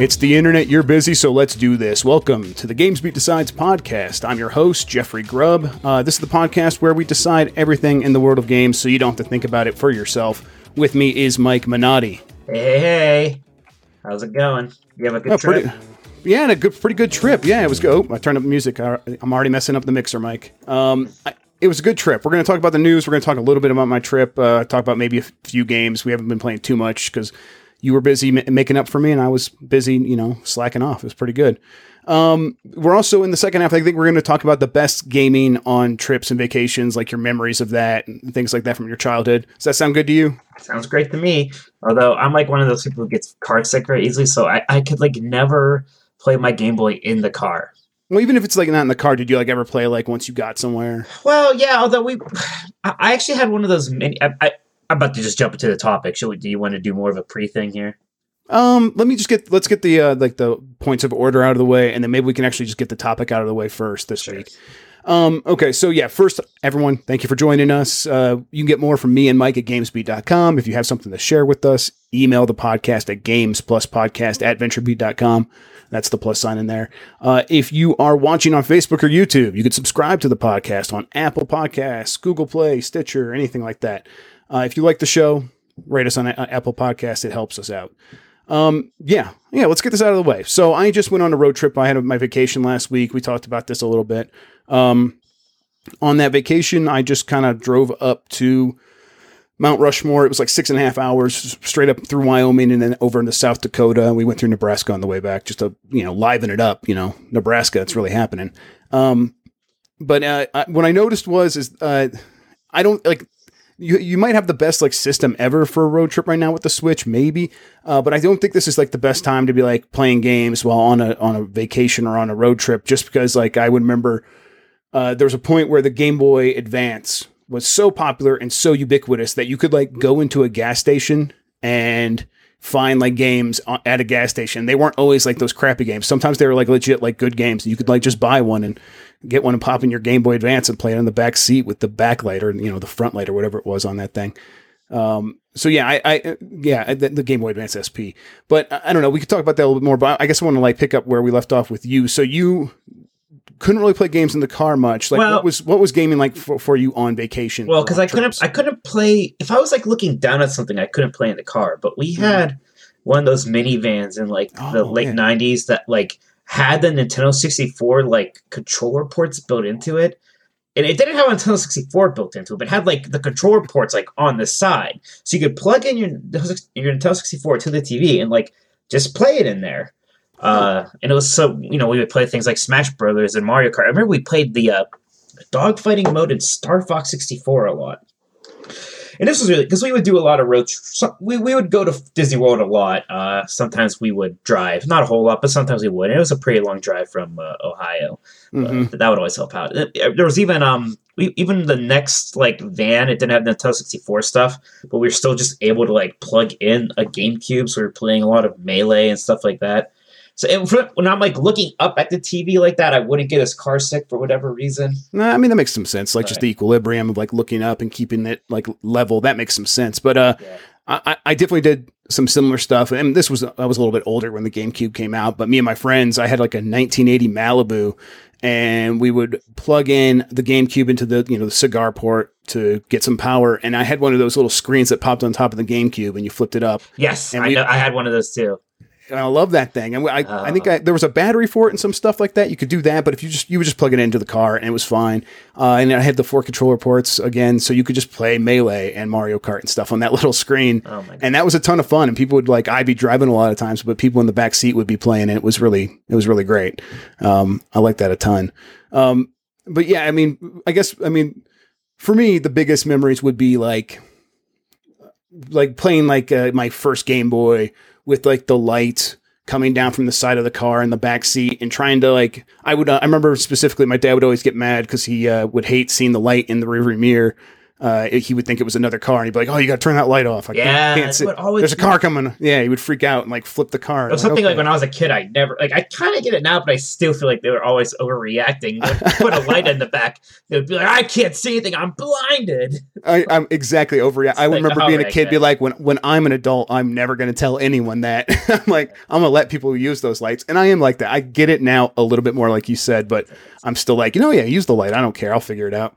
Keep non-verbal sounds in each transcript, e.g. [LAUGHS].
It's the internet, you're busy, so let's do this. Welcome to the GamesBeat Decides podcast. I'm your host, Jeffrey Grubb. Uh, this is the podcast where we decide everything in the world of games so you don't have to think about it for yourself. With me is Mike Minotti. Hey, hey, hey. how's it going? You have a good Oh, trip? pretty, yeah, and a good, pretty good trip. Yeah, it was good. Oh, I turned up the music. I- I'm already messing up the mixer, Mike. Um, I, it was a good trip. We're going to talk about the news. We're going to talk a little bit about my trip. Uh, talk about maybe a few games. We haven't been playing too much because you were busy ma- making up for me, and I was busy, you know, slacking off. It was pretty good. Um, we're also in the second half. I think we're going to talk about the best gaming on trips and vacations, like your memories of that and things like that from your childhood. Does that sound good to you? Sounds great to me. Although I'm like one of those people who gets car sick very easily, so I, I could like never play my Game Boy in the car. Well, even if it's like not in the car, did you like ever play like once you got somewhere? Well, yeah. Although we, [SIGHS] I I actually had one of those mini. I, I, I'm about to just jump into the topic. Should we? Do you want to do more of a pre thing here? Um, let me just get let's get the uh, like the points of order out of the way, and then maybe we can actually just get the topic out of the way first this week. Um, okay, so yeah, first, everyone, thank you for joining us. Uh, you can get more from me and Mike at gamesbeat.com. If you have something to share with us, email the podcast at games plus podcast at venturebeat.com. That's the plus sign in there. Uh, if you are watching on Facebook or YouTube, you can subscribe to the podcast on Apple Podcasts, Google Play, Stitcher, anything like that. Uh, if you like the show, rate us on uh, Apple Podcast. It helps us out. Um, yeah, yeah, let's get this out of the way. So I just went on a road trip. I had my vacation last week. We talked about this a little bit. Um, on that vacation, I just kind of drove up to Mount Rushmore. It was like six and a half hours straight up through Wyoming and then over into South Dakota. We went through Nebraska on the way back just to, you know, liven it up, you know, Nebraska, it's really happening. Um, but, uh, I, what I noticed was, is, uh, I don't like, you, you might have the best like system ever for a road trip right now with the Switch, maybe. Uh, but I don't think this is like the best time to be like playing games while on a on a vacation or on a road trip. Just because like I would remember uh, there was a point where the Game Boy Advance was so popular and so ubiquitous that you could like go into a gas station and find like games at a gas station. They weren't always like those crappy games. Sometimes they were like legit like good games. You could like just buy one and get one and pop in your Game Boy Advance and play it on the back seat with the backlight or you know the front light or whatever it was on that thing. Um, so yeah, I, I yeah, the, the Game Boy Advance SP. But I, I don't know. We could talk about that a little bit more. But I guess I want to like pick up where we left off with you. So you couldn't really play games in the car much. Like Well- what was what was gaming like for, for you on vacation? Well, because I couldn't. I couldn't play. If I was like looking down at something, I couldn't play in the car. But we Mhm. had one of those minivans in like the Oh, late yeah. '90s that like had the Nintendo 64 like controller ports built into it. And it didn't have a Nintendo 64 built into it, but it had like the controller ports like on the side, so you could plug in your your Nintendo 64 to the TV and like just play it in there. Uh, and it was so you know we would play things like Smash Brothers and Mario Kart. I remember we played the uh, dogfighting mode in Star Fox 64 a lot. And this was really because we would do a lot of road. Tr- so we we would go to Disney World a lot. Uh, sometimes we would drive, not a whole lot, but sometimes we would. And it was a pretty long drive from uh, Ohio. Mhm. Uh, that would always help out. Uh, There was even um we, even the next like van. It didn't have Nintendo 64 stuff, but we were still just able to like plug in a GameCube. So we were playing a lot of Melee and stuff like that. So and for- when I'm like looking up at the TV like that, I wouldn't get as car sick for whatever reason. Nah, I mean that makes some sense. Like just Right. the equilibrium of like looking up and keeping it like level. That makes some sense. But uh, Yeah. I, I- I definitely did some similar stuff. And this was I was a little bit older when the GameCube came out. But me and my friends, I had like a 1980 Malibu, and we would plug in the GameCube into the you know the cigar port to get some power. And I had one of those little screens that popped on top of the GameCube, and you flipped it up. Yes, And I, we- know, I had one of those too. And I love that thing. And I, I think Oh. I, there was a battery for it and some stuff like that. You could do that, but if you just you would just plug it into the car and it was fine. Uh, and I had the four controller ports again, so you could just play Melee and Mario Kart and stuff on that [LAUGHS] little screen. Oh my. And that was a ton of fun. And people would like I'd be driving a lot of times, but people in the back seat would be playing, and it was really it was really great. Um, I like that a ton. Um, but yeah, I mean, I guess I mean for me the biggest memories would be like like playing like uh, my first Game Boy with like the light coming down from the side of the car in the back seat and trying to like I would uh, I remember specifically my dad would always get mad because he uh, would hate seeing the light in the rearview mirror uh, he would think it was another car, and he'd be like, "Oh, you got to turn that light off." I can't- Yeah, can't sit- always- There's a car coming. Yeah, he would freak out and like flip the car. It was I'm something like okay. when I was a kid, I never like. I kind of get it now, but I still feel like they were always overreacting. Put a light in the back, they'd be like, "I can't see anything. I'm blinded." I, I'm exactly over. I like, remember being a kid, be like, when when I'm an adult, I'm never going to tell anyone that. [LAUGHS] I'm like, I'm gonna let people use those lights, and I am like that. I get it now a little bit more, like you said, but I'm still like, you know, yeah, use the light. I don't care. I'll figure it out.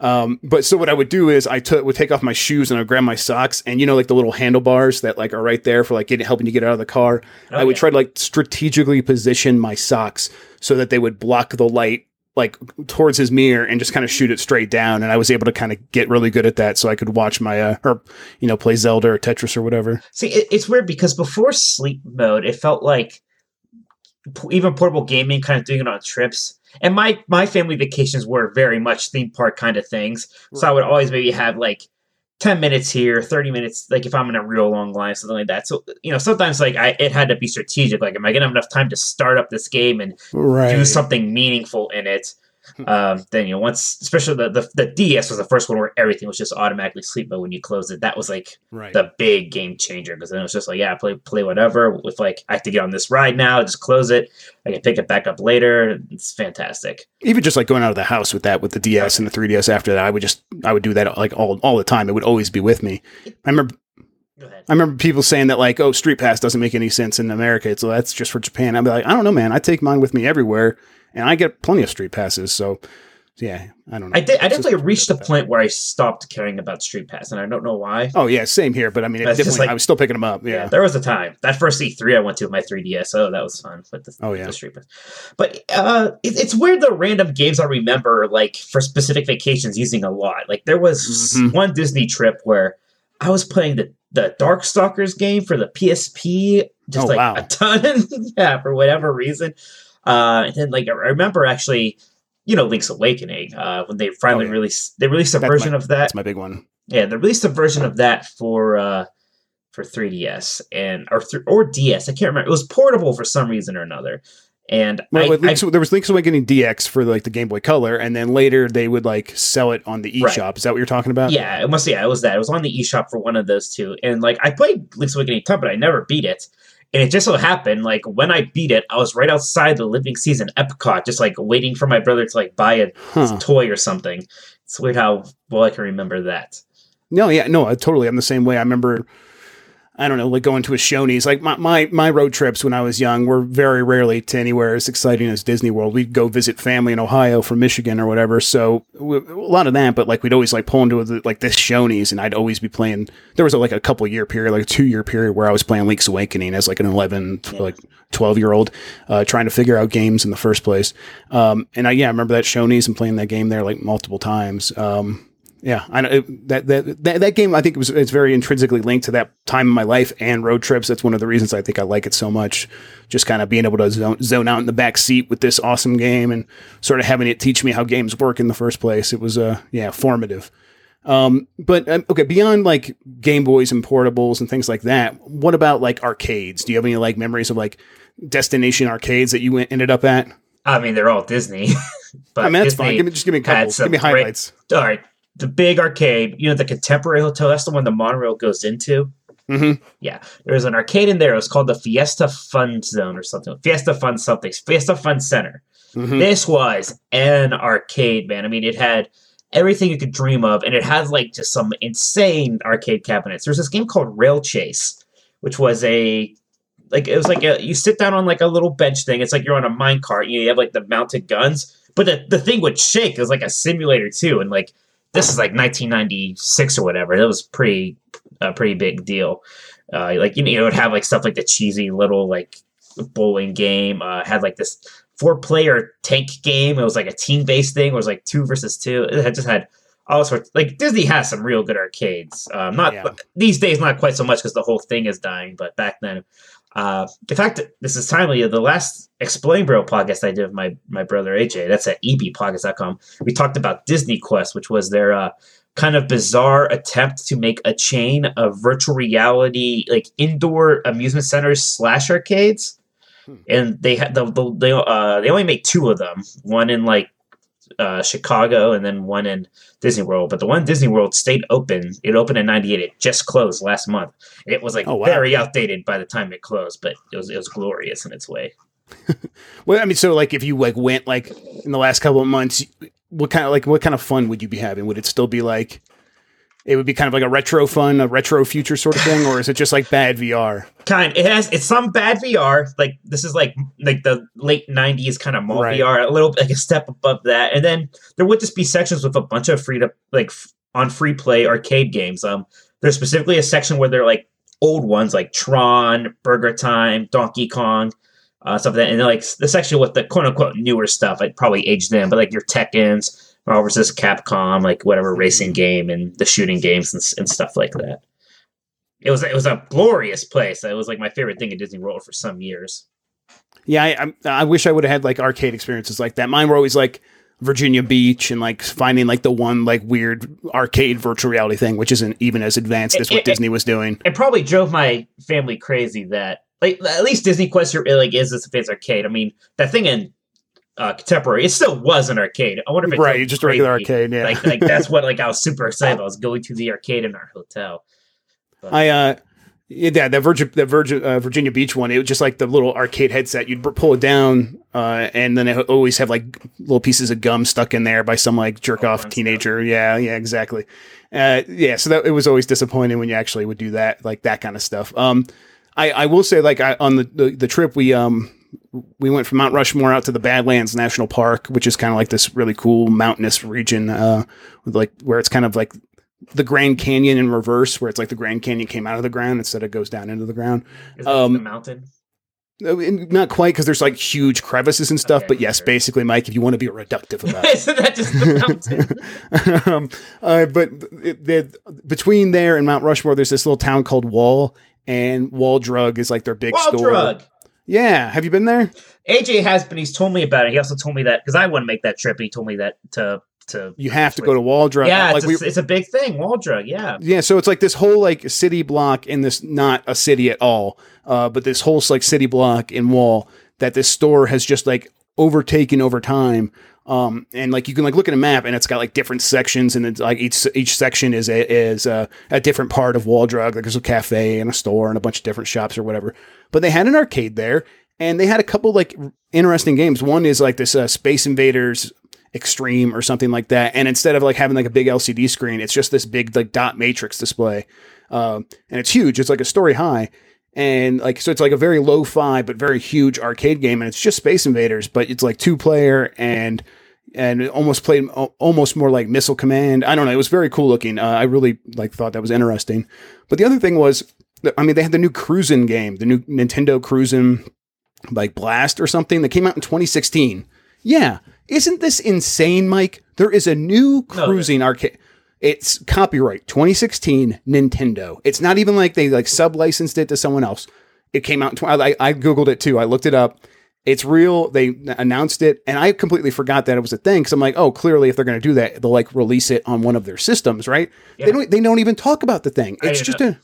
Um, but so what I would do is I took would take off my shoes and I'd grab my socks, and you know, like the little handlebars that like are right there for like getting, helping you get out of the car. Oh, I would try to like strategically position my socks so that they would block the light like towards his mirror and just kind of shoot it straight down and I was able to kind of get really good at that so I could watch my uh or you know play Zelda or Tetris or whatever. See, it's weird because before sleep mode, it felt like even portable gaming, kind of doing it on trips. And my my family vacations were very much theme park kind of things. So I would always maybe have like 10 minutes here, 30 minutes, like if I'm in a real long line, something like that. So, you know, sometimes like I, it had to be strategic. Like, am I to have enough time to start up this game and Right. do something meaningful in it? [LAUGHS] um, then, you know, once, especially the, the, the DS was the first one where everything was just automatically sleep mode when you close it. That was like right. the big game changer because then it was just like, yeah, play play whatever. with like I have to get on this ride now, just close it. I can pick it back up later. It's fantastic. Even just like going out of the house with that with the DS and the 3DS after that, I would just I would do that like all all the time. It would always be with me. I remember I remember people saying that like, oh, Street Pass doesn't make any sense in America. It's that's just for Japan. I'd be like, I don't know, man. I take mine with me everywhere, and I get plenty of Street Passes. So, yeah, I don't know. I did. I definitely reached a point where I stopped caring about Street Pass, and I don't know why. Oh yeah, same here. But I mean, it definitely, like- I was still picking them up. Yeah. there was a time that first E3 I went to my 3DS. Oh, that was fun with the, Oh, yeah. the Street Pass. But uh, it, it's weird the random games I remember like for specific vacations using a lot. Like there was Mhm. one Disney trip where I was playing the the Darkstalkers game for the PSP, just Oh, like wow. a ton, [LAUGHS] yeah, for whatever reason. Uh, and then like I remember actually. You know, Link's Awakening. Uh, when they finally Oh, yeah. released, they released a That's version my- of that. That's my big one. Yeah, they released a version of that for uh for 3DS and or th- or DS. I can't remember. It was portable for some reason or another. And Well, I, Link's, I- there was Link's Awakening DX for like the Game Boy Color, and then later they would like sell it on the Right. eShop. Is that what you're talking about? yeah, it must yeah, it was that. It was on the eShop for one of those two. And like I played Link's Awakening a ton, but I never beat it. And it just so happened, like when I beat it, I was right outside the Living Season Epcot, just like waiting for my brother to like buy a Huh. toy or something. It's weird how well I can remember that. No, yeah, no, I totally. I'm the same way. I remember, I don't know, like going to a Shoney's. Like my, my my road trips when I was young were very rarely to anywhere as exciting as Disney World. We'd go visit family in Ohio from Michigan or whatever. So a lot of that, but like we'd always like pull into the, like this Shoney's, and I'd always be playing. There was a, like a couple year period, like a two year period, where I was playing Link's Awakening as like an 11, Yeah. like 12 year old, uh, trying to figure out games in the first place. Um, and I yeah, I remember that Shoney's and playing that game there like multiple times. Um, yeah, I know it, that, that that that game. I think it was it's very intrinsically linked to that time in my life and road trips. That's one of the reasons I think I like it so much. Just kind of being able to zone, zone out in the back seat with this awesome game and sort of having it teach me how games work in the first place. It was uh yeah formative. Um, but um, okay, beyond like Game Boys and portables and things like that, what about like arcades? Do you have any like memories of like destination arcades that you went, ended up at? I mean, they're all Disney. [LAUGHS] but I mean, that's Disney fine. Give me just give me a couple. Give me great- highlights. all right, the big arcade, you know, the Contemporary Hotel, that's the one the monorail goes into. hmm Yeah, there was an arcade in there. It was called the Fiesta Fun Zone or something. Fiesta Fun something. Fiesta Fun Center. hmm This was an arcade, man. I mean, it had everything you could dream of, and it had like just some insane arcade cabinets. There's this game called Rail Chase, which was a like it was like a you sit down on like a little bench thing. It's like you're on a mine cart. You have like the mounted guns, but the, the thing would shake. It was like a simulator too, and like this is like 1996 or whatever. It was pretty a pretty big deal. Uh, like you know, it would have like stuff like the cheesy little like bowling game. Uh, had like this four player tank game. It was like a team based thing. It was like two versus two. It had just had all sorts. Like Disney has some real good arcades. Um, not Yeah. these days, not quite so much because the whole thing is dying. But back then, uh, in fact, this is timely. The last Explain Bro podcast I did with my my brother AJ. That's at ebpodcast.com. We talked about Disney Quest, which was their uh, kind of bizarre attempt to make a chain of virtual reality, like indoor amusement centers slash arcades. Hmm. And they had the, the they uh they only made two of them. One in like uh, Chicago and then one in Disney World. But the one Disney World stayed open. It opened in '98. It just closed last month. It was like Oh, wow. very outdated by the time it closed, but it was it was glorious in its way. [LAUGHS] Well, I mean, so like if you like went like in the last couple of months, what kind of like what kind of fun would you be having? Would it still be like it would be kind of like a retro fun, a retro future sort of thing, or is it just like bad VR? Kind. It has it's some bad VR. Like this is like like the late '90s kind of mall Right. VR. A little like a step above that, and then there would just be sections with a bunch of free to like f- on free play arcade games. Um, there's specifically a section where they're like old ones like Tron, Burger Time, Donkey Kong, uh, stuff like that, and then like the section with the quote unquote newer stuff. I'd probably aged them, but like your Tekken's, Oh, Marvel vs. Capcom, like whatever hmm. racing game and the shooting games and, and stuff like that. It was it was a glorious place. It was like my favorite thing at Disney World for some years. Yeah, I, I, I wish I would have had like arcade experiences like that. Mine were always like Virginia Beach and like finding like the one like weird arcade virtual reality thing, which isn't even as advanced as It- what it- Disney was doing. It probably drove my family crazy that like at least Disney Quest like is this advanced arcade. I mean that thing in uh, contemporary it still was an arcade. I wonder if it Right, just a regular arcade. Yeah, Like like [LAUGHS] that's what like I was super excited. about. I was going to the arcade in our hotel. I uh yeah that Virgin that Virgin uh, Virginia Beach one it was just like the little arcade headset you'd pull it down uh and then it always have like little pieces of gum stuck in there by some like jerk Oh, off teenager yeah yeah exactly uh yeah so that it was always disappointing when you actually would do that like that kind of stuff um I I will say like I on the the, the trip we um we went from Mount Rushmore out to the Badlands National Park, which is kind of like this really cool mountainous region, uh, with like where it's kind of like the Grand Canyon in reverse, where it's like the Grand Canyon came out of the ground instead of goes down into the ground. Is Um, the mountain? Not quite because there's like huge crevices and stuff, Okay, but yes, sure. basically, Mike, if you want to be reductive about [LAUGHS] it. Isn't that just the mountain? [LAUGHS] um, uh, but it, it, between there and Mount Rushmore, there's this little town called Wall, and Wall Drug is like their big Wild store. drug. Yeah, have you been there? AJ has been. He's told me about it. He also told me that because I want to make that trip. He told me that to to. You have to go to Wall Drug. Yeah, like it's, we, a, it's a big thing. Wall drug. Yeah. Yeah, so it's like this whole like city block in this not a city at all, uh, but this whole like city block in Wall that this store has just like overtaken over time. Um, and like you can like look at a map and it's got like different sections and it's like each each section is a is a, a different part of Wall Drug. Like there's a cafe and a store and a bunch of different shops or whatever. But they had an arcade there and they had a couple like interesting games. One is like this uh, Space Invaders Extreme or something like that. And instead of like having like a big LCD screen, it's just this big like dot matrix display, um, and it's huge. It's like a story high, and like so it's like a very low fi but very huge arcade game, and it's just Space Invaders, but it's like two player and and almost played almost more like Missile Command. I don't know. It was very cool looking. Uh, I really like thought that was interesting. But the other thing was, I mean, they had the new Cruisin' game, the new Nintendo Cruisin' like Blast or something that came out in 2016. Yeah, isn't this insane, Mike? There is a new No, cruising arcade. It's copyright 2016 Nintendo. It's not even like they like sub licensed it to someone else. It came out. In tw- I, I googled it too. I looked it up. It's real. They announced it, and I completely forgot that it was a thing. Because I'm like, oh, clearly, if they're going to do that, they'll like release it on one of their systems, right? Yeah. They don't. They don't even talk about the thing. It's just know. a,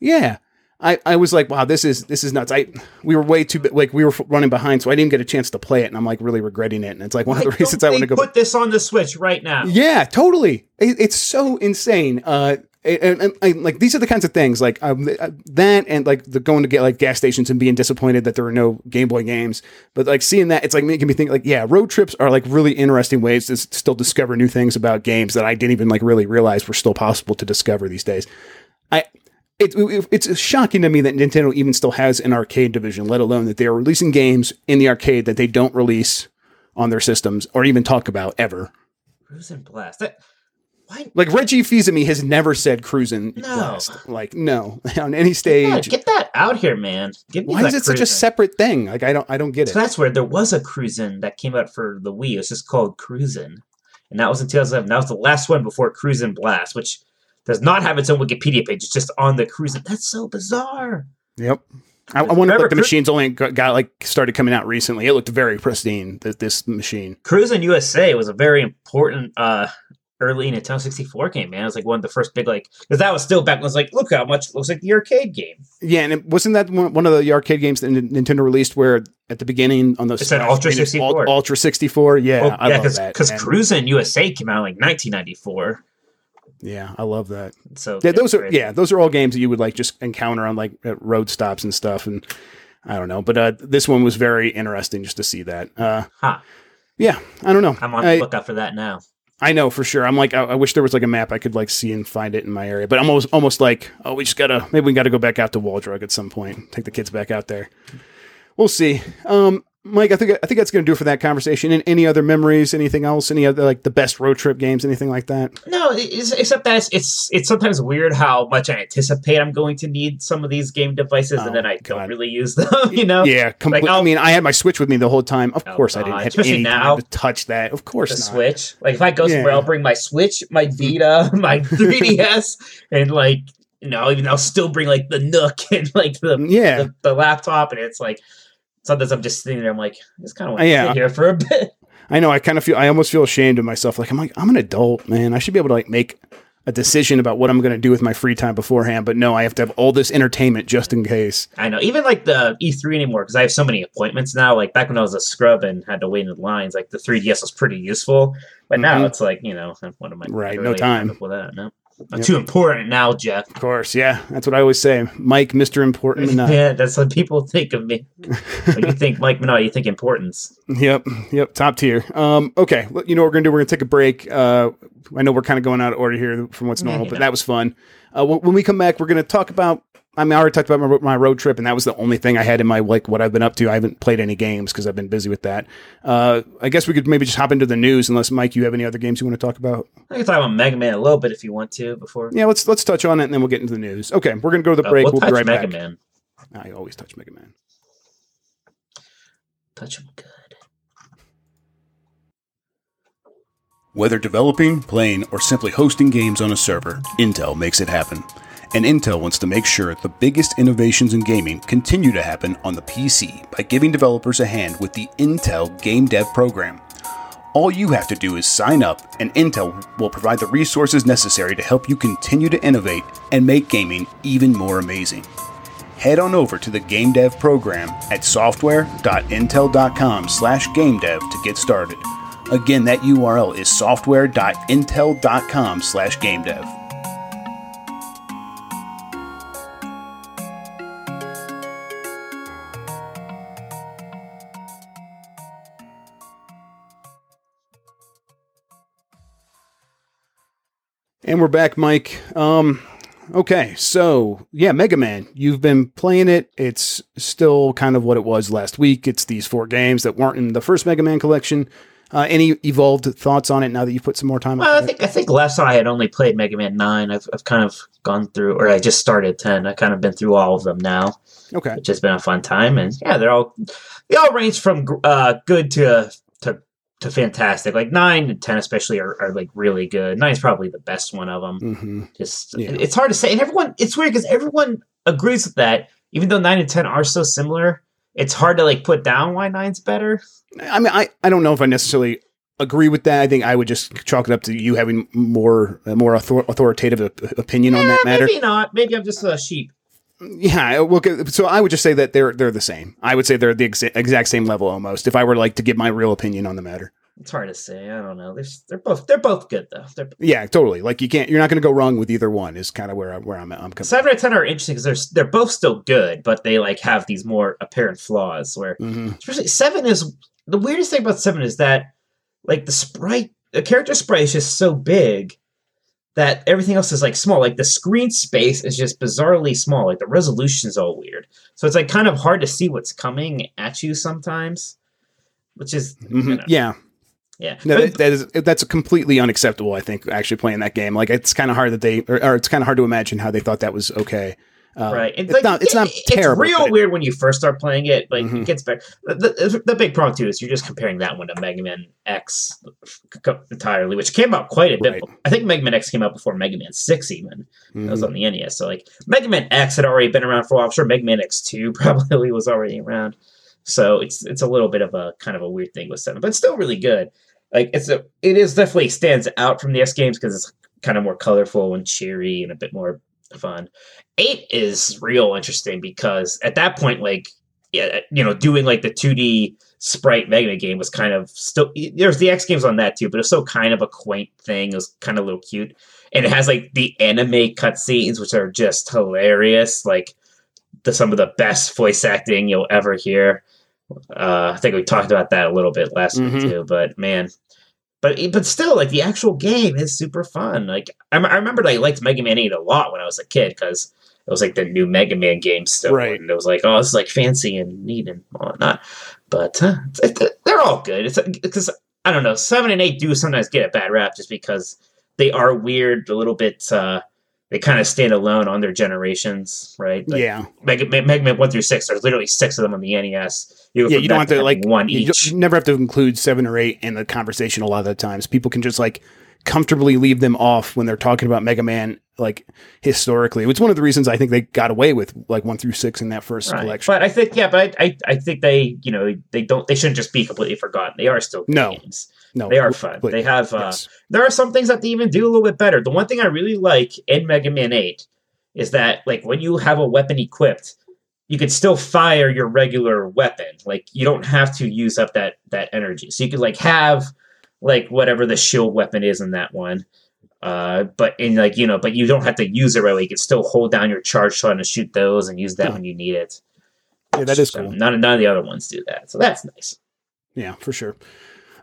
yeah. I, I was like, wow, this is this is nuts. I we were way too like we were f- running behind, so I didn't get a chance to play it, and I'm like really regretting it. And it's like one of the reasons I want to go. Put this on the Switch right now. Yeah, totally. It, it's so insane. Uh, and, and, and, like these are the kinds of things like um, uh, that, and like the going to get like gas stations and being disappointed that there are no Game Boy games. But like seeing that, it's like making me think like, yeah, road trips are like really interesting ways to still discover new things about games that I didn't even like really realize were still possible to discover these days. I. It, it- it's shocking to me that Nintendo even still has an arcade division, let alone that they are releasing games in the arcade that they don't release on their systems or even talk about ever. Cruisin' Blast. That, why? Like Reggie Fils-Aimé has never said Cruisin' No. blast. Like no, [LAUGHS] on any stage. get that out here, man. Why that is it such a separate thing? Like I don't I don't get it. So that's where there was a Cruisin' that came out for the Wii. It was just called Cruisin'. And that was in 2007. That was the last one before Cruisin' Blast, which does not have its own Wikipedia page. It's just on the Cruisin'. That's so bizarre. Yep. I, I wonder if like, the machines only got, like started coming out recently. It looked very pristine. Th- this machine. Cruisin' USA was a very important uh, early Nintendo 64 game, man. It was like one of the first big like because that was still back when it was like, look how much it looks like the arcade game. Yeah, and it, wasn't that one one of the arcade games that N- Nintendo released where at the beginning on the It's an Ultra 64. Ultra 64. Yeah, I yeah, because Cruisin' USA came out in like 1994. Yeah, I love that. So Yeah, those are great. yeah, those are all games that you would like just encounter on like road stops and stuff and I don't know, but uh, this one was very interesting just to see that. Uh, Huh. yeah, I don't know. I'm on the lookout for that now. I know for sure. I'm like, I, I wish there was like a map I could like see and find it in my area. But I'm almost almost like, oh, we just gotta maybe we gotta go back out to Wall Drug at some point. Take the kids back out there. We'll see. Um, Mike, I think I think that's gonna do it for that conversation. And any other memories? Anything else? Any other like the best road trip games? Anything like that? No, it's, except that it's, it's it's sometimes weird how much I anticipate I'm going to need some of these game devices, Oh, and then oh, I God. don't really use them. [LAUGHS] You know, Yeah, complete. Like, I mean, I had my Switch with me the whole time. Of Oh, course, I didn't have especially any now. time to touch that. Of course, the not. Switch. Like if I go somewhere, Yeah. I'll bring my Switch, my Vita, [LAUGHS] my [LAUGHS] 3DS, and like you know, even I'll still bring like the Nook and like the Yeah, the, the laptop, and it's like sometimes I'm just sitting there. I'm like, I just kind of want to Yeah. sit here for a bit. [LAUGHS] I know. I kind of feel. I almost feel ashamed of myself. Like I'm like I'm an adult, man. I should be able to like make a decision about what I'm going to do with my free time beforehand. But no, I have to have all this entertainment just in case. I know, even like the E3 anymore because I have so many appointments now. Like back when I was a scrub and had to wait in lines, like the 3DS was pretty useful. But now Mhm. it's like you know, what am I? Right, don't no time. With that, no. I'm Yep. too important now, Jeff. Of course, yeah. That's what I always say, Mike, Mister Important [LAUGHS] enough. yeah, that's what people think of me. when you think Mike Minot, you think importance. Yep, yep, top tier. Um, okay, well, you know what we're gonna do? We're gonna take a break. Uh, I know we're kind of going out of order here from what's normal, you but know. that was fun. Uh, when we come back, we're gonna talk about. I mean, I already talked about my, my road trip, and that was the only thing I had in my like what I've been up to. I haven't played any games because I've been busy with that. Uh, I guess we could maybe just hop into the news, unless Mike, you have any other games you want to talk about? I can talk about Mega Man a little bit if you want to before. Yeah, let's let's touch on it, and then we'll get into the news. Okay, we're gonna go to the Uh, break. we'll, we'll touch be right Mega back. Man. I always touch Mega Man. Touch him good. Whether developing, playing, or simply hosting games on a server, Intel makes it happen. And Intel wants to make sure the biggest innovations in gaming continue to happen on the PC by giving developers a hand with the Intel Game Dev Program. All you have to do is sign up, and Intel will provide the resources necessary to help you continue to innovate and make gaming even more amazing. Head on over to the Game Dev program at software.intel.com slash gamedev to get started. Again, that URL is software.intel.com And we're back, Mike. Um, okay, so yeah, Mega Man. You've been playing it. It's still kind of what it was last week. It's these four games that weren't in the first Mega Man collection. Uh, any evolved thoughts on it now that you put some more time? Well, I it? think I think last time I had only played Mega Man Nine. I've I've kind of gone through, or I just started ten. I kind of been through all of them now, Okay. which has been a fun time. And yeah, they're all they all range from uh, good to to fantastic. Like nine and ten, especially, are, are like really good. Nine's probably the best one of them. hmm Just Yeah. it's hard to say, and everyone it's weird because everyone agrees with that. Even though nine and ten are so similar, it's hard to like put down why nine's better. I mean, I, I don't know if I necessarily agree with that. I think I would just chalk it up to you having more more author- authoritative op- opinion on that Eh, matter. Maybe not. Maybe I'm just a sheep. Yeah, well, so I would just say that they're they're the same. I would say they're the exa- exact same level almost. If I were like to give my real opinion on the matter. It's hard to say. I don't know. They're they're both they're both good though. They're Yeah, totally. Like you can't, you're not going to go wrong with either one. Is kind of where I, where I'm I'm coming. seven and ten are interesting because they're they're both still good, but they like have these more apparent flaws. Where hmm especially seven is the weirdest thing about seven is that like the sprite, the character sprite is just so big that everything else is like small. Like the screen space is just bizarrely small. Like the resolution's all weird, so it's like kind of hard to see what's coming at you sometimes, which is mm-hmm. you know, Yeah, yeah. no, But- that, that is that's completely unacceptable. I think actually playing that game, like it's kind of hard that they, or, or it's kind of hard to imagine how they thought that was okay. Uh, right. It's not. It's not terrible. It's real but it- weird when you first start playing it, but Mhm. it gets better. The, the, the big problem too is you're just comparing that one to Mega Man X entirely, which came out quite a bit. Right. I think Mega Man X came out before Mega Man Six even. That was Mhm. on the NES. So like Mega Man X had already been around for a while. I'm sure Mega Man X Two [LAUGHS] probably was already around. So it's it's a little bit of a kind of a weird thing with seven, but it's still really good. like it's a it is definitely stands out from the S games because it's kind of more colorful and cheery and a bit more fun. Eight is real interesting because at that point, like yeah, you know, doing like the two D sprite Mega game was kind of still there's the X games on that too, but it's still kind of a quaint thing. It was kind of a little cute. And it has like the anime cutscenes, which are just hilarious. Like the some of the best voice acting you'll ever hear. Uh, I think we talked about that a little bit last Mhm. week too, but man, but but still, like the actual game is super fun. Like I, I remember, I liked Mega Man Eight a lot when I was a kid because it was like the new Mega Man game still, Right. and it was like, oh, this is like fancy and neat and whatnot. But uh, they're all good. It's because I don't know, seven and eight do sometimes get a bad rap just because they are weird, a little bit. uh They kind of stand alone on their generations, right? Like, yeah, Mega, Mega Man one through six. There's literally six of them on the NES. You yeah. You don't have to like one you, each. you never have to include seven or eight in the conversation. A lot of the times, people can just like comfortably leave them off when they're talking about Mega Man. Like historically, it's one of the reasons I think they got away with like one through six in that first Right. collection. But I think yeah, but I, I I think they you know they don't they shouldn't just be completely forgotten. They are still No. games. no, They are fun. they have uh, yes. there are some things that they even do a little bit better. The one thing I really like in Mega Man Eight is that like when you have a weapon equipped, you can still fire your regular weapon. Like you don't have to use up that that energy. So you could like have like whatever the shield weapon is in that one. Uh, but in like you know, but you don't have to use it right away. You can still hold down your charge shot and shoot those, and use that Huh. when you need it. yeah, that is So cool. None, none of the other ones do that, so that's nice. Yeah, for sure.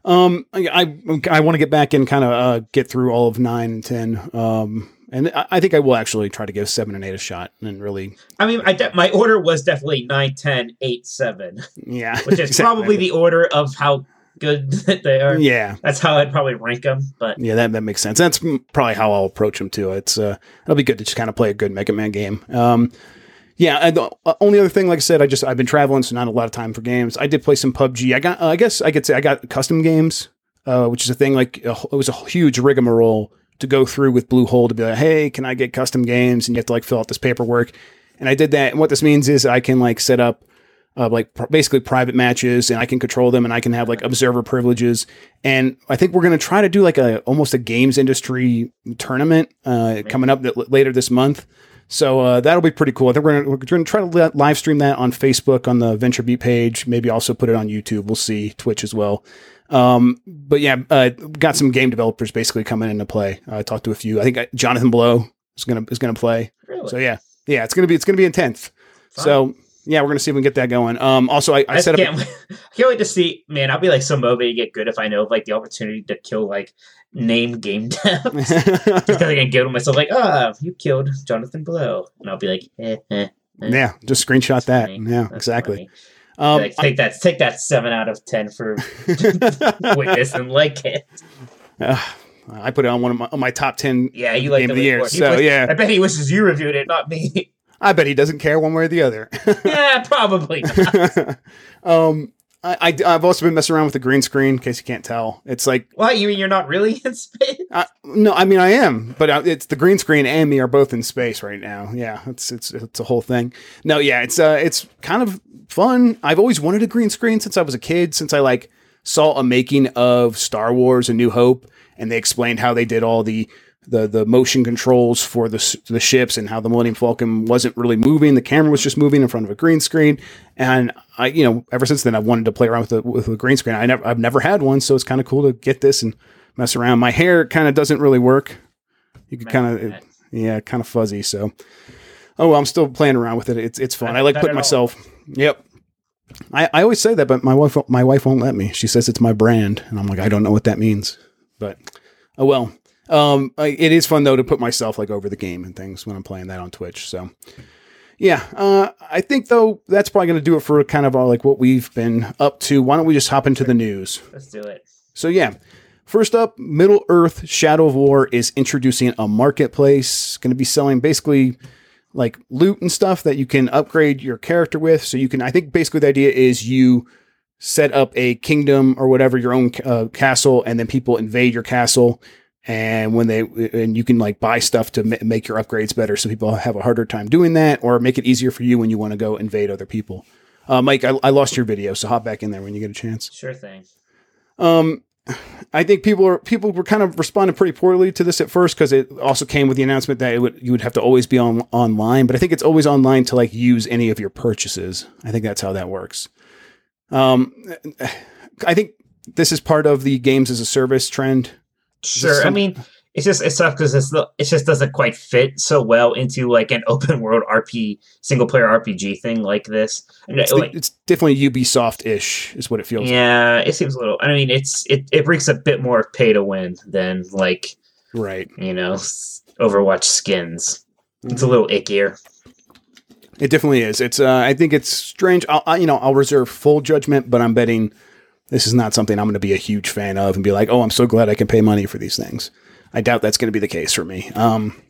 Um, I I, I want to get back and kind of uh, get through all of nine and ten. Um, and I, I think I will actually try to give seven and eight a shot and really, I mean, I de- my order was definitely nine, ten, eight, 7, yeah, [LAUGHS] which is exactly. probably the order of how good [LAUGHS] that they are. yeah. That's how I'd probably rank them. But Yeah, that, that makes sense. That's probably how I'll approach them too. It's uh, it'll be good to just kind of play a good Mega Man game. Um, yeah, and the uh, only other thing, like I said, I just I've been traveling, so not a lot of time for games. I did play some PUBG. I got, uh, I guess I could say I got custom games, uh, which is a thing. Like a, it was a huge rigmarole to go through with Bluehole to be like, hey, can I get custom games? And you have to like fill out this paperwork. And I did that. And what this means is I can like set up uh, like pr- basically private matches and I can control them and I can have like observer privileges. And I think we're going to try to do like a almost a games industry tournament uh, coming up th- later this month. So uh, that'll be pretty cool. I think we're going to try to li- live stream that on Facebook on the Venture Beat page. Maybe also put it on YouTube. We'll see Twitch as well. Um, but yeah, uh, got some game developers basically coming into play. I talked to a few. I think uh, Jonathan Blow is gonna is gonna play. really, So yeah, yeah, it's gonna be it's gonna be intense. Fun. So yeah, we're gonna see if we can get that going. Um, also, I, I I set can't, wait- [LAUGHS] I can't wait to see. Man, I'll be like so motivated to get good if I know of like the opportunity to kill like name game [LAUGHS] devs. [LAUGHS] because I can give myself like, oh, you killed Jonathan Blow, and I'll be like, eh, eh, eh. yeah, just screenshot that. Funny. Yeah, That's exactly. funny. Um, Like, take that, take that seven out of ten for witness and like it. uh, I put it on one of my, on my top ten. Yeah, you like Game the of the year. So, yeah. I bet he wishes you reviewed it, not me. I bet he doesn't care one way or the other. [LAUGHS] yeah, probably. Not. [LAUGHS] um, I, I have also been messing around with the green screen. In case you can't tell, it's like Why you mean you're not really in space? I, no, I mean I am, but uh, it's the green screen and me are both in space right now. Yeah, it's it's it's a whole thing. No, yeah, it's uh it's kind of fun. I've always wanted a green screen since I was a kid. Since I like saw a making of Star Wars: A New Hope, and they explained how they did all the the the motion controls for the the ships and how the Millennium Falcon wasn't really moving. The camera was just moving in front of a green screen. And I, you know, ever since then, I've wanted to play around with the with a green screen. I never, I've never had one, so it's kind of cool to get this and mess around. My hair kind of doesn't really work. You could kind of, yeah, kind of fuzzy. So, oh, well, I'm still playing around with it. It's it's fun. Not- I like putting myself. Yep. I, I always say that, but my wife my wife won't let me. She says it's my brand, and I'm like, I don't know what that means. But oh well. Um, it is fun though to put myself like over the game and things when I'm playing that on Twitch. So yeah, uh, I think though that's probably going to do it for kind of all like what we've been up to. Why don't we just hop into the news? Let's do it. So yeah, first up, Middle Earth: Shadow of War is introducing a marketplace. Going to be selling basically like loot and stuff that you can upgrade your character with. So you can, I think, basically the idea is you set up a kingdom or whatever your own uh, castle, and then people invade your castle. And when they and you can like buy stuff to ma- make your upgrades better, so people have a harder time doing that, or make it easier for you when you want to go invade other people. Uh, Mike, I, I lost your video, so hop back in there when you get a chance. Sure thing. Um, I think people are people were kind of responding pretty poorly to this at first because it also came with the announcement that it would you would have to always be on online. But I think it's always online to like use any of your purchases. I think that's how that works. Um, I think this is part of the games as a service trend. Sure. I mean, it's just it's sucks because it's the, it just doesn't quite fit so well into like an [LAUGHS] open world RP single player RPG thing like this. It's, like, it's definitely Ubisoft ish, is what it feels. like. yeah, it seems a little. I mean, it's it it reeks a bit more of pay to win than like Right. you know Overwatch skins. It's Mm-hmm. a little ickier. It definitely is. It's. Uh, I think it's strange. I'll, I, you know, I'll reserve full judgment, but I'm betting this is not something I'm going to be a huge fan of and be like, oh, I'm so glad I can pay money for these things. I doubt that's going to be the case for me. Um,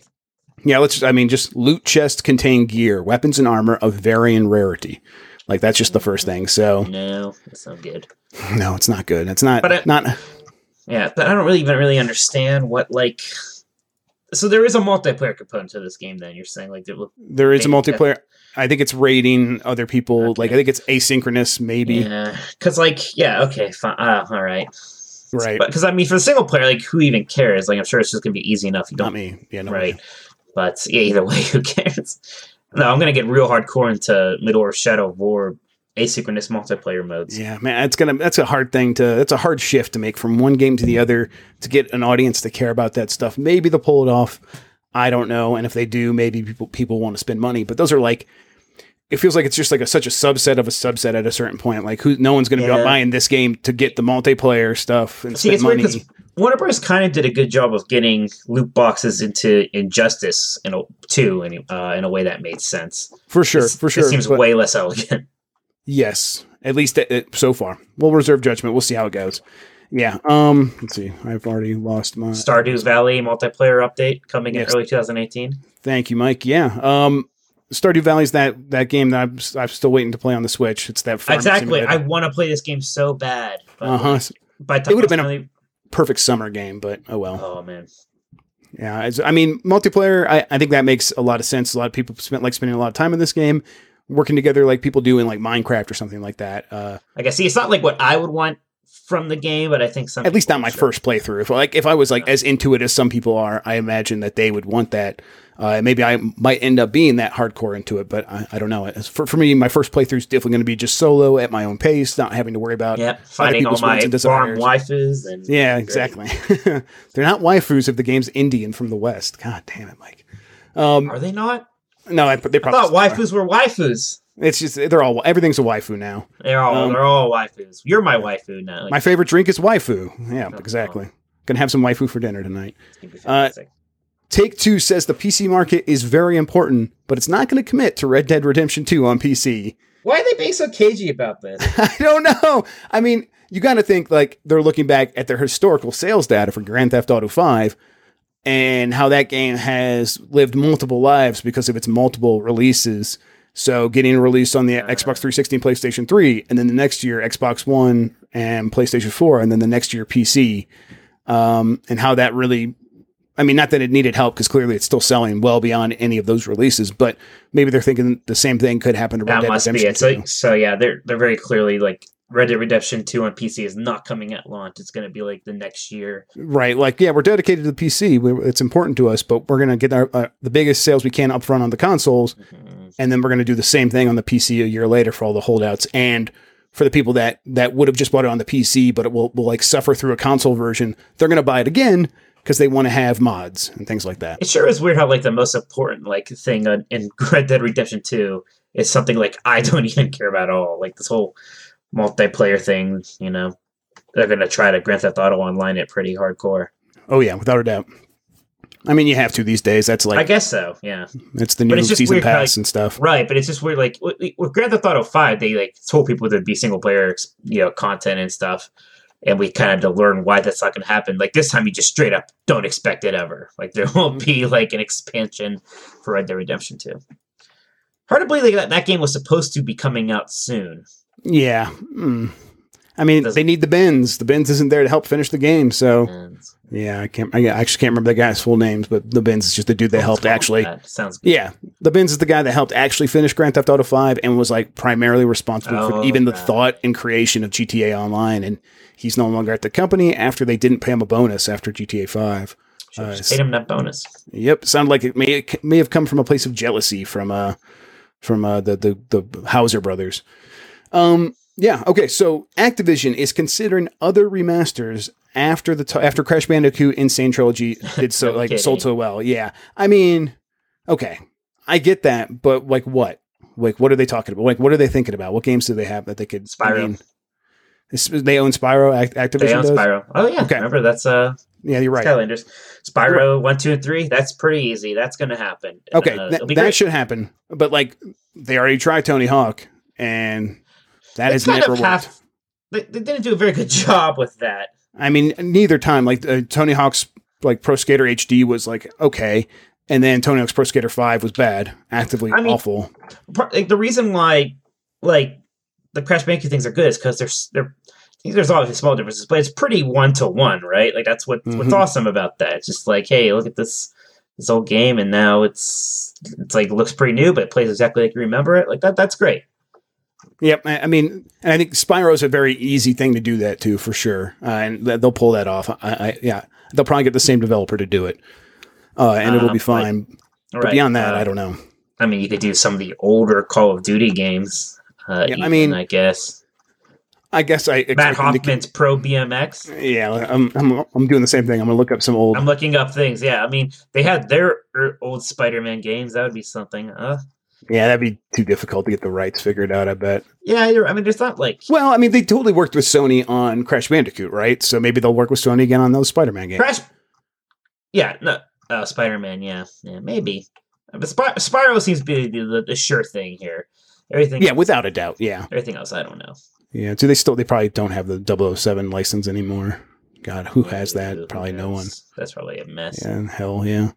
yeah, let's. I mean, just loot chests contain gear, weapons, and armor of varying rarity. Like that's just the first thing. So No, that's not good. [LAUGHS] no, it's not good. It's not. But it- not. Yeah, but I don't really even really understand what like. So there is a multiplayer component to this game. Then you're saying like there, There is a Maybe, multiplayer. I think it's rating other people. Like I think it's asynchronous, maybe. yeah, because like yeah, okay, fine, uh, all right. Right. Because I mean, for the single player, like who even cares? Like I'm sure it's just gonna be easy enough. You not don't me. Yeah. No. right. But yeah, either way, [LAUGHS] who cares? No, I'm gonna get real hardcore into Middle Earth Shadow of War asynchronous multiplayer modes. Yeah, man, that's gonna that's a hard thing to that's a hard shift to make from one game to the other to get an audience to care about that stuff. Maybe they'll pull it off. I don't know, and if they do, maybe people people want to spend money. But those are like, it feels like it's just like a, such a subset of a subset at a certain point. Like, who no one's gonna be buying this game to get the multiplayer stuff and See, spend it's weird money. because Warner Bros. kind of did a good job of getting loot boxes into Injustice in a too, in, uh, in a way that made sense. for sure, This- for It sure. seems but way less elegant. yes, at least it, it- so far. We'll reserve judgment. We'll see how it goes. Yeah. Um. Let's see. I've already lost my. Stardew Valley multiplayer update coming Yes. in early 2018. Thank you, Mike. Yeah. Um, Stardew Valley's that that game that I'm, I'm still waiting to play on the Switch. It's that farm Exactly. I want to play this game so bad. But Uh huh. by It would've been a- Perfect summer game, but oh well. Oh man. Yeah. I mean, multiplayer. I, I think that makes a lot of sense. A lot of people spent like spending a lot of time in this game, working together like people do in like Minecraft or something like that. Uh, Like I see, it's not like what I would want from the game, but I think some at least not my first playthrough. If like if I was like as into it as some people are, I imagine that they would want that. Uh, maybe I might end up being that hardcore into it, but I, I don't know. For, for me, my first playthrough is definitely going to be just solo at my own pace, not having to worry about. Yep, finding all my and farm waifus and Yeah, exactly. [LAUGHS] They're not waifus if the game's Indian from the West. God damn it, Mike. Um, Are they not? no, I, they I probably thought still are. waifus were waifus. It's just they're all everything's a waifu now. They're all Um, they're all waifus. You're my waifu now. Like, My favorite drink is waifu. Yeah, Oh, exactly. Gonna have some waifu for dinner tonight. it's gonna be uh. Take Two says the PC market is very important, but it's not going to commit to Red Dead Redemption 2 on PC. Why are they being so cagey about this? [LAUGHS] I don't know. I mean, you got to think like they're looking back at their historical sales data for Grand Theft Auto 5 and how that game has lived multiple lives because of its multiple releases. So getting released on the Xbox 360 and PlayStation 3, and then the next year Xbox One and PlayStation 4, and then the next year PC, um, and how that really. I mean, not that it needed help because clearly it's still selling well beyond any of those releases, but maybe they're thinking the same thing could happen to Red that Dead must be Redemption it. So, so yeah, they're they're very clearly like Red Dead Redemption 2 on PC is not coming at launch. It's going to be like the next year. Right. Like, yeah, we're dedicated to the PC. We, it's important to us, but we're going to get our, uh, the biggest sales we can upfront on the consoles. Mhm. And then we're going to do the same thing on the PC a year later for all the holdouts. And for the people that, that would have just bought it on the PC, but it will, will like suffer through a console version, they're going to buy it again because they want to have mods and things like that. It sure is weird how like the most important like thing on, in [LAUGHS] Red Dead Redemption 2 is something like I don't [LAUGHS] even care about at all. Like this whole multiplayer thing, you know. They're going to try to Grand Theft Auto online it pretty hardcore. Oh, yeah, without a doubt. I mean, you have to these days. That's like I guess so, yeah. it's the new season weird pass like, and stuff. Right, but it's just weird. Like with, with Grand Theft Auto Five, they like told people there'd be single player, you know, content and stuff, and we kind of had to learn why that's not going to happen. Like this time, you just straight up don't expect it ever. Like there won't be like an expansion for Red Dead Redemption Two. Hard to believe like, that that game was supposed to be coming out soon. Yeah. Mm. I mean, Doesn't- they need the bins. The bins isn't there to help finish the game. So yeah, I can't. I actually can't remember the guy's full names, but the bins is just the dude that helped actually. that sounds good. Yeah, the bins is the guy that helped actually finish Grand Theft Auto Five and was like primarily responsible for Oh, even the right. thought and creation of GTA Online. And he's no longer at the company after they didn't pay him a bonus after GTA Five. Should Uh, just paid him that bonus. Yep, sounded like it may it may have come from a place of jealousy from uh from uh the the the Houser brothers. Um yeah, okay, so Activision is considering other remasters after the t- after Crash Bandicoot N. Sane Trilogy [LAUGHS] did so like kidding. sold so well. Yeah. I mean, okay. I get that, but like what? Like what are they talking about? Like what are they thinking about? What games do they have that they could I Spyro. mean, they own Spyro Act- Activision They own does? Spyro. Oh yeah, Okay. remember that's uh Yeah, you're right. Skylanders. Spyro one, two, and three. That's pretty easy. That's gonna happen. Okay, Uh, that, that great. should happen. But like, they already tried Tony Hawk, and that has never worked. half- They, they didn't do a very good [LAUGHS] job with that. I mean, neither time. Like uh, Tony Hawk's like Pro Skater HD was like okay, and then Tony Hawk's Pro Skater Five was bad, actively I mean- awful. Like the reason why, like the Crash Bandicoot things are good is because there's think there's obviously small differences, but it's pretty one to one, right? Like that's what what's Mhm. awesome about that. It's just like, hey, look at this this old game, and now it's it's like looks pretty new, but it plays exactly like you remember it. Like that, that's great. Yep. I, I mean, and I think Spyro's a very easy thing to do that too, for sure, uh, and th- they'll pull that off. I, I yeah, they'll probably get the same developer to do it, uh, and it'll Um, be like- fine. but beyond that, uh, I don't know. I mean, you could do some of the older Call of Duty games. Uh, Yeah, I mean, I guess I guess I Matt Hoffman's Pro BMX. Yeah, I'm, I'm I'm doing the same thing. I'm gonna look up some old. I'm looking up things. Yeah, I mean, they had their er, old Spider-Man games. That would be something. Uh, Yeah, that'd be too difficult to get the rights figured out. I bet. yeah, you're, I mean, there's not like Well, I mean, they totally worked with Sony on Crash Bandicoot, right? So maybe they'll work with Sony again on those Spider-Man games. Crash. Yeah, no, uh, Spider-Man. Yeah, yeah, maybe. But Spy- Spyro seems to be the, the, the sure thing here. Everything. Yeah, without a doubt. Yeah, everything else, I don't know. yeah. Do they still they probably don't have the 007 license anymore. God, who has that? Probably no one. That's probably a mess. Yeah, hell yeah.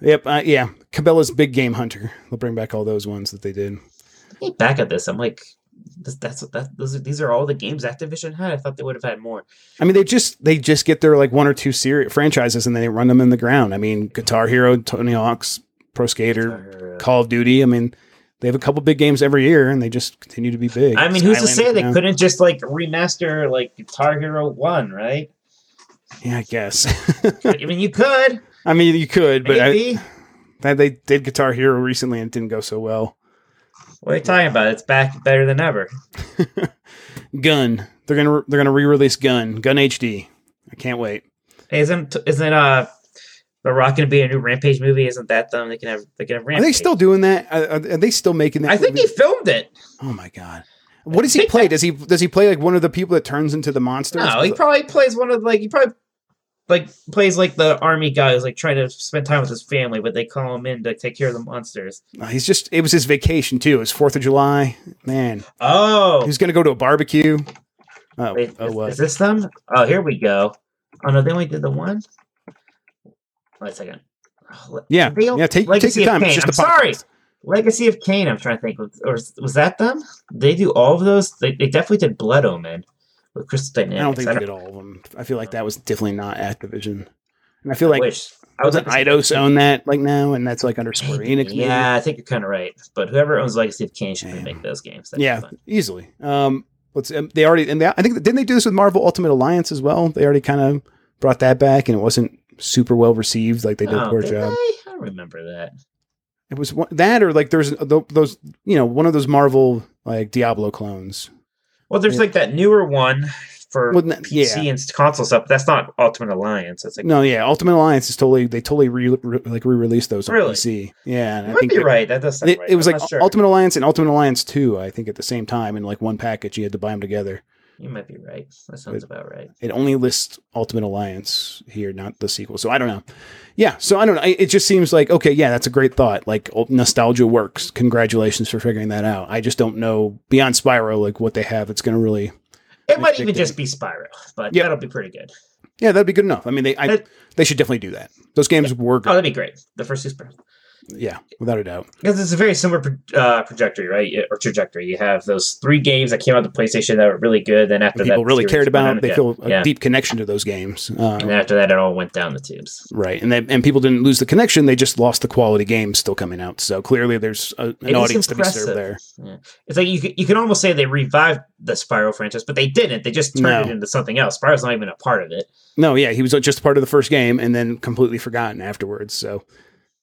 Yep. Uh, yeah, Cabela's Big Game Hunter. They'll bring back all those ones that they did. Looking back at this, I'm like, this, that's that. Those are, these are all the games Activision had. I thought they would have had more. I mean, they just they just get their like one or two series franchises and then they run them in the ground. I mean, Guitar Hero, Tony Hawk's, Pro Skater, Call of Duty. I mean, they have a couple big games every year, and they just continue to be big. I mean, who's to say they now. couldn't just like remaster like Guitar Hero One, right? Yeah, I guess. [LAUGHS] I mean, you could, I mean, you could, but I, they did Guitar Hero recently and it didn't go so well. what are you talking about? It's back better than ever. [LAUGHS] Gun. They're gonna they're gonna re-release Gun. Gun HD. I can't wait. Hey, isn't isn't uh the Rock gonna be a new Rampage movie? Isn't that them? They can have they can have Rampage. Are they still doing that? Are, are they still making that? I think he filmed it. Oh my god. What does he play? Does he does he play like one of the people that turns into the monster? No, he probably plays one of like he probably like plays like the army guy who's like trying to spend time with his family, but they call him in to take care of the monsters. Uh, he's just it was his vacation too. It was Fourth of July. Man, he Oh, was gonna go to a barbecue. Oh, wait, oh is, what? is this them? Oh, here we go. Oh no, they only did the one. Wait a second. Le- Yeah, yeah. Take take your time. It's just I'm sorry. Legacy of Kain. I'm trying to think, or was, was that them? They do all of those. They, they definitely did Blood Omen with Crystal Dynamics. I don't think I they did all of them. I feel like that was definitely not Activision. And I feel like wish. I was like, Eidos own that like now, and that's like under Square Enix. maybe? Yeah, I think you're kind of right. But whoever owns Legacy of Kain should Damn. make those games. That'd yeah, easily. Um, let's. Um, they already and they, I think didn't they do this with Marvel Ultimate Alliance as well? They already kind of brought that back, and it wasn't super well received. Like they did a Oh, poor did job. I don't remember that. It was one, that, or like there's those, you know, one of those Marvel like Diablo clones. Well, there's like that newer one for Well, PC yeah. and console stuff. That's not Ultimate Alliance. It's like No, yeah, Ultimate Alliance is totally they totally re, re- like re-released those on Really? PC. Yeah, and you I might think be it, right. That does sound It, right. it was I'm like sure. Ultimate Alliance and Ultimate Alliance Two, I think, at the same time in like one package. You had to buy them together. You might be right. That sounds about right. It only lists Ultimate Alliance here, not the sequel. So I don't know. Yeah, so I don't know. It just seems like okay, yeah, that's a great thought. Like nostalgia works. Congratulations for figuring that out. I just don't know beyond Spyro like what they have. It's going to really It might even just be Spyro, but yeah. that'll be pretty good. yeah, that'd be good enough. I mean, they I, That- they should definitely do that. Those games were Oh, that'd be great. The first two Spyro. Yeah, without a doubt. Because it's a very similar pro- uh, trajectory, right? Or trajectory. You have those three games that came out the PlayStation that were really good. Then after People that, really cared about. They yeah, feel a yeah. deep connection to those games. Uh, And after that, it all went down the tubes. Right, and they, and people didn't lose the connection; they just lost the quality games still coming out. So clearly, there's a, an audience to be served there. Yeah. It's like you you can almost say they revived the Spyro franchise, but they didn't. They just turned No. it into something else. Spyro's not even a part of it. No, yeah, he was just part of the first game and then completely forgotten afterwards. So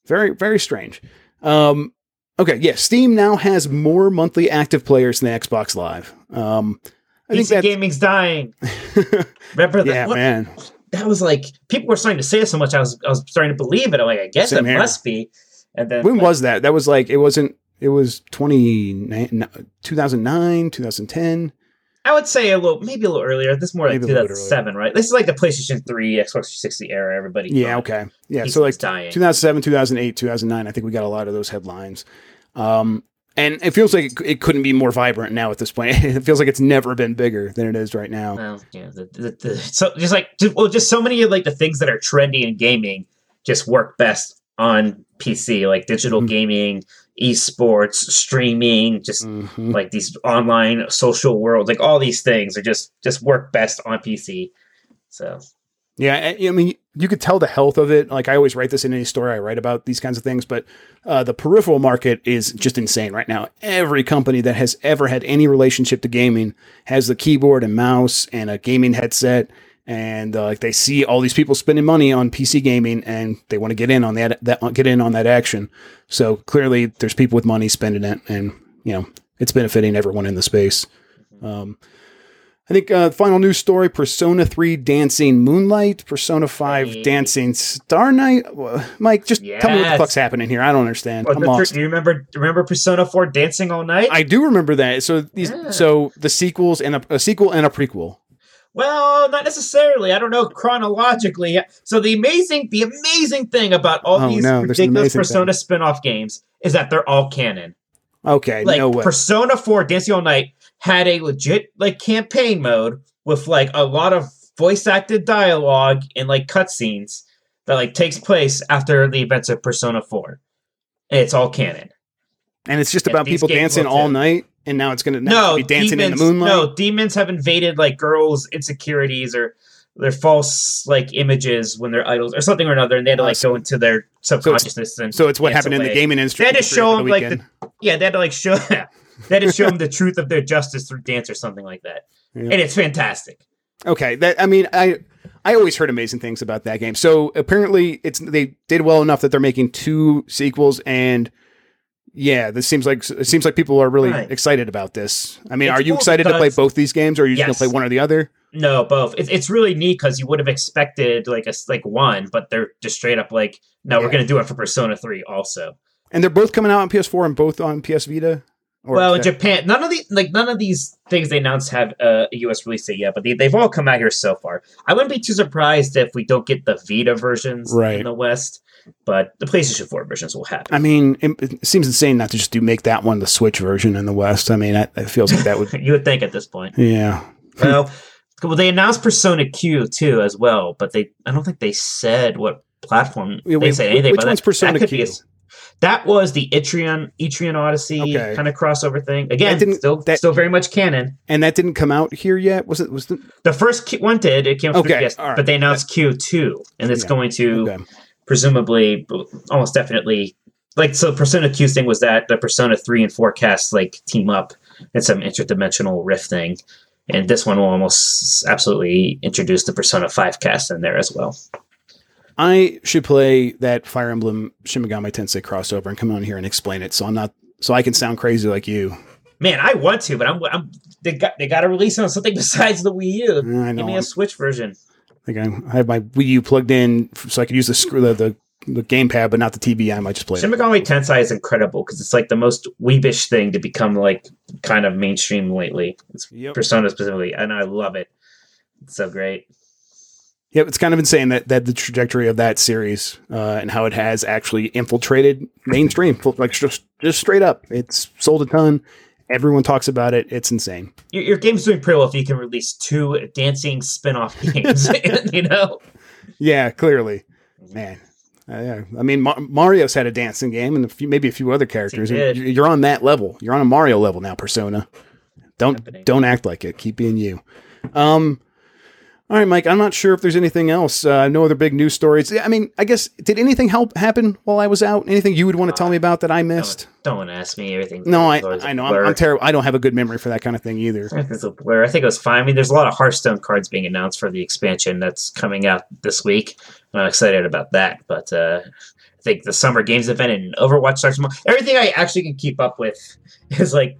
very, very strange. Um, okay, yeah, Steam now has more monthly active players than Xbox Live. Um, I think PC that gaming's dying. [LAUGHS] Remember that? yeah, what- man. that was like people were starting to say it so much. I was I was starting to believe it. I'm like, I guess Same it here. must be. And then When like, was that? That was like it wasn't. It was 20, 2009, 2010. I would say a little, maybe a little earlier. This is more like Maybe a little bit 2007, right? This is like the PlayStation 3, Xbox 360 era. Everybody, Yeah, thought okay, yeah. PC's So like dying. 2007, 2008, 2009. I think we got a lot of those headlines. Um, and it feels like it, it couldn't be more vibrant now at this point. [LAUGHS] it feels like it's never been bigger than it is right now. Well, yeah, the, the, the, so just like well, just so many of like the things that are trendy in gaming just work best on PC, like digital Mhm. gaming, esports, streaming, just Mhm. like these online social worlds, like all these things are just just work best on PC. So Yeah, I I mean, you could tell the health of it. Like I always write this in any story I write about these kinds of things, but uh, the peripheral market is just insane right now. Every company that has ever had any relationship to gaming has the keyboard and mouse and a gaming headset, and uh, like they see all these people spending money on PC gaming, and they want to get in on that, that get in on that action. So clearly, there's people with money spending it, and you know it's benefiting everyone in the space. Um, I think uh, final news story: Persona Three Dancing Moonlight, Persona Five Hey. Dancing Star Night. Mike, just tell me what the fuck's happening here. I don't understand. I'm the- lost. do you remember remember Persona 4 Dancing All Night? I do remember that. So these, Yeah. so the sequels and a, a sequel and a prequel. Well, not necessarily. I don't know chronologically. So the amazing, the amazing thing about all Oh, these no, ridiculous Persona spin-off games is that they're all canon. Okay, Like no way. Persona 4 Dancing All Night had a legit like campaign mode with like a lot of voice acted dialogue and like cutscenes that like takes place after the events of Persona 4. And it's all canon. And it's just Yeah, about people dancing all too. night, and now it's gonna no, be dancing demons, in the moonlight. No, demons have invaded like girls' insecurities or their false like images when they're idols or something or another, and they had to Uh, like so- go into their subconsciousness and so it's what happened in the away. gaming industry. They had to show the them like the yeah, they had to like show [LAUGHS] they had to [LAUGHS] show them the truth of their justice through dance or something like that, Yeah. and it's fantastic. Okay, that I mean, I I always heard amazing things about that game. So apparently, it's they did well enough that they're making two sequels, and yeah, this seems like it seems like people are really Right. excited about this. I mean, It's are you cool excited to play both these games, or are you just Yes. gonna play one or the other? No, both. It's it's really neat because you would have expected like a like one, but they're just straight up like, no, we're gonna do it for Persona Three also. And they're both coming out on PS4 and both on PS Vita. Or well, in Japan, none of the like none of these things they announced have uh, a US release date yet, but they, they've all come out here so far. I wouldn't be too surprised if we don't get the Vita versions Right. in the West, but the PlayStation 4 versions will happen. I mean, it, it seems insane not to just do make that one the Switch version in the West. I mean, that, it feels like that would. [LAUGHS] you would think at this point. Yeah, well, well, they announced Persona Q too as well, but they I don't think they said what platform Wait, they wait, said anything. which about one's that. Persona that Q? a that was the Itrion Etrian Odyssey Okay. kind of crossover thing. Again, didn't- still that- still very much canon. and that didn't come out here yet. Was it? Was the The first Q- one did. It came out Okay, all right. but they announced Q2, and it's Yeah, going to okay? Presumably, almost definitely, like so. Persona Q thing was that the Persona three and four casts like team up in some interdimensional rift thing, and this one will almost absolutely introduce the Persona five cast in there as well. I should play that Fire Emblem Shin Megami Tensei crossover and come on here and explain it, so I'm not so I can sound crazy like you. Man, I want to, but I'm, I'm they got they got to release it on something [LAUGHS] besides the Wii U. I know. Give me a Switch version. I think I, I have my Wii U plugged in so I could use the screw the, the the gamepad, but not the TV. I might just play Shin it. Megami Tensei is incredible because it's like the most weebish thing to become like kind of mainstream lately. It's Yep. Persona specifically, and I love it. It's so great. Yep, it's kind of insane that that the trajectory of that series uh, and how it has actually infiltrated mainstream, like just just straight up. It's sold a ton. Everyone talks about it. It's insane. Your, your game's doing pretty well if you can release two dancing spin-off [LAUGHS] games. [LAUGHS] you know, Yeah, clearly, man. Uh, yeah, I mean Ma- Mario's had a dancing game, and a few, maybe a few other characters. You- You're on that level. You're on a Mario level now, Persona. Don't don't act like it. Keep being you. Um, all right, Mike. I'm not sure if there's anything else. Uh, no other big news stories. I mean, I guess did anything help happen while I was out? Anything you would want to tell me about that I missed? Don't, don't ask me everything. No, I I know I'm. I'm terrible. I don't have a good memory for that kind of thing either. I [LAUGHS] think it's a blur. I think it was fine. I mean, there's a lot of Hearthstone cards being announced for the expansion that's coming out this week. I'm excited about that. But uh, I think the Summer Games event and Overwatch starts tomorrow. Everything I actually can keep up with [LAUGHS] is like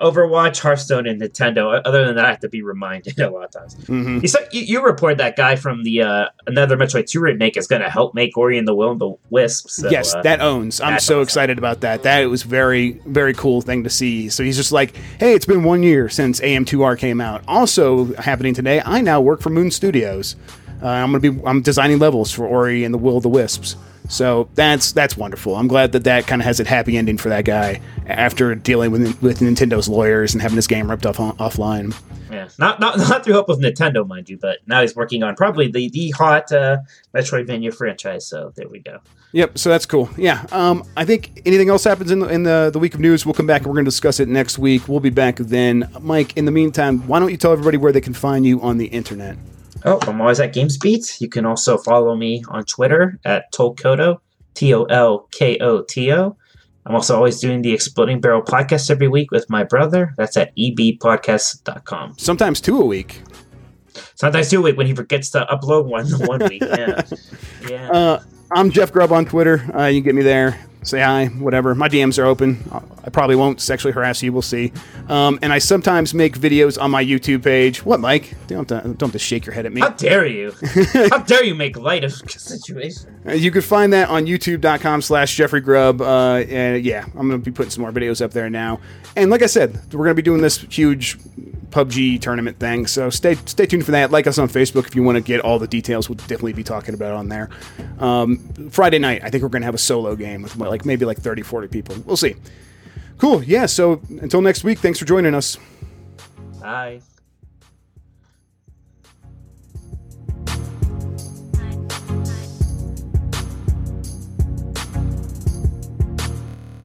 Overwatch, Hearthstone, and Nintendo. Other than that, I have to be reminded a lot of times. hmm You, said, you, you reported that guy from the uh, another Metroid 2 remake is going to help make Ori and the Will and the Wisp. So, yes, uh, that owns. I'm that's so awesome. excited about that. That was very, very cool thing to see. So he's just like, hey, it's been one year since AM2R came out. Also happening today, I now work for Moon Studios. Uh, I'm gonna be, I'm designing levels for Ori and the Will of the Wisps. So that's that's wonderful. I'm glad that that kind of has a happy ending for that guy after dealing with with Nintendo's lawyers and having his game ripped off offline. Yeah, not not [LAUGHS] not through help of Nintendo, mind you, but now he's working on probably the the hot uh, Metroidvania franchise. So there we go. Yep. So that's cool. Yeah. Um, I think anything else happens in the, in the, the week of news, we'll come back and we're going to discuss it next week. We'll be back then. Mike, in the meantime, why don't you tell everybody where they can find you on the internet? Oh, I'm always at GamesBeat. You can also follow me on Twitter at Tolkoto, T O L K O T O. I'm also always doing the Exploding Barrel podcast every week with my brother. That's at ebpodcast.com. Sometimes two a week. Sometimes two a week when he forgets to upload one [LAUGHS] one week. Yeah, yeah. Uh, I'm Jeff Grubb on Twitter. Uh, you can get me there. Say hi, whatever. My DMs are open. I probably won't sexually harass you. We'll see. Um, and I sometimes make videos on my YouTube page. What, Mike? Don't have to, don't have to shake your head at me. How dare you? [LAUGHS] How dare you make light of the situation? Uh, You can find that on youtube.com slash Jeffrey Grubb. Uh, and yeah, I'm going to be putting some more videos up there now. And like I said, we're going to be doing this huge PUBG tournament thing. So stay stay tuned for that. Like us on Facebook if you want to get all the details. We'll definitely be talking about it on there. Um, Friday night, I think we're going to have a solo game with like maybe like 30, 40 people. We'll see. Cool. Yeah. So until next week, thanks for joining us. Bye.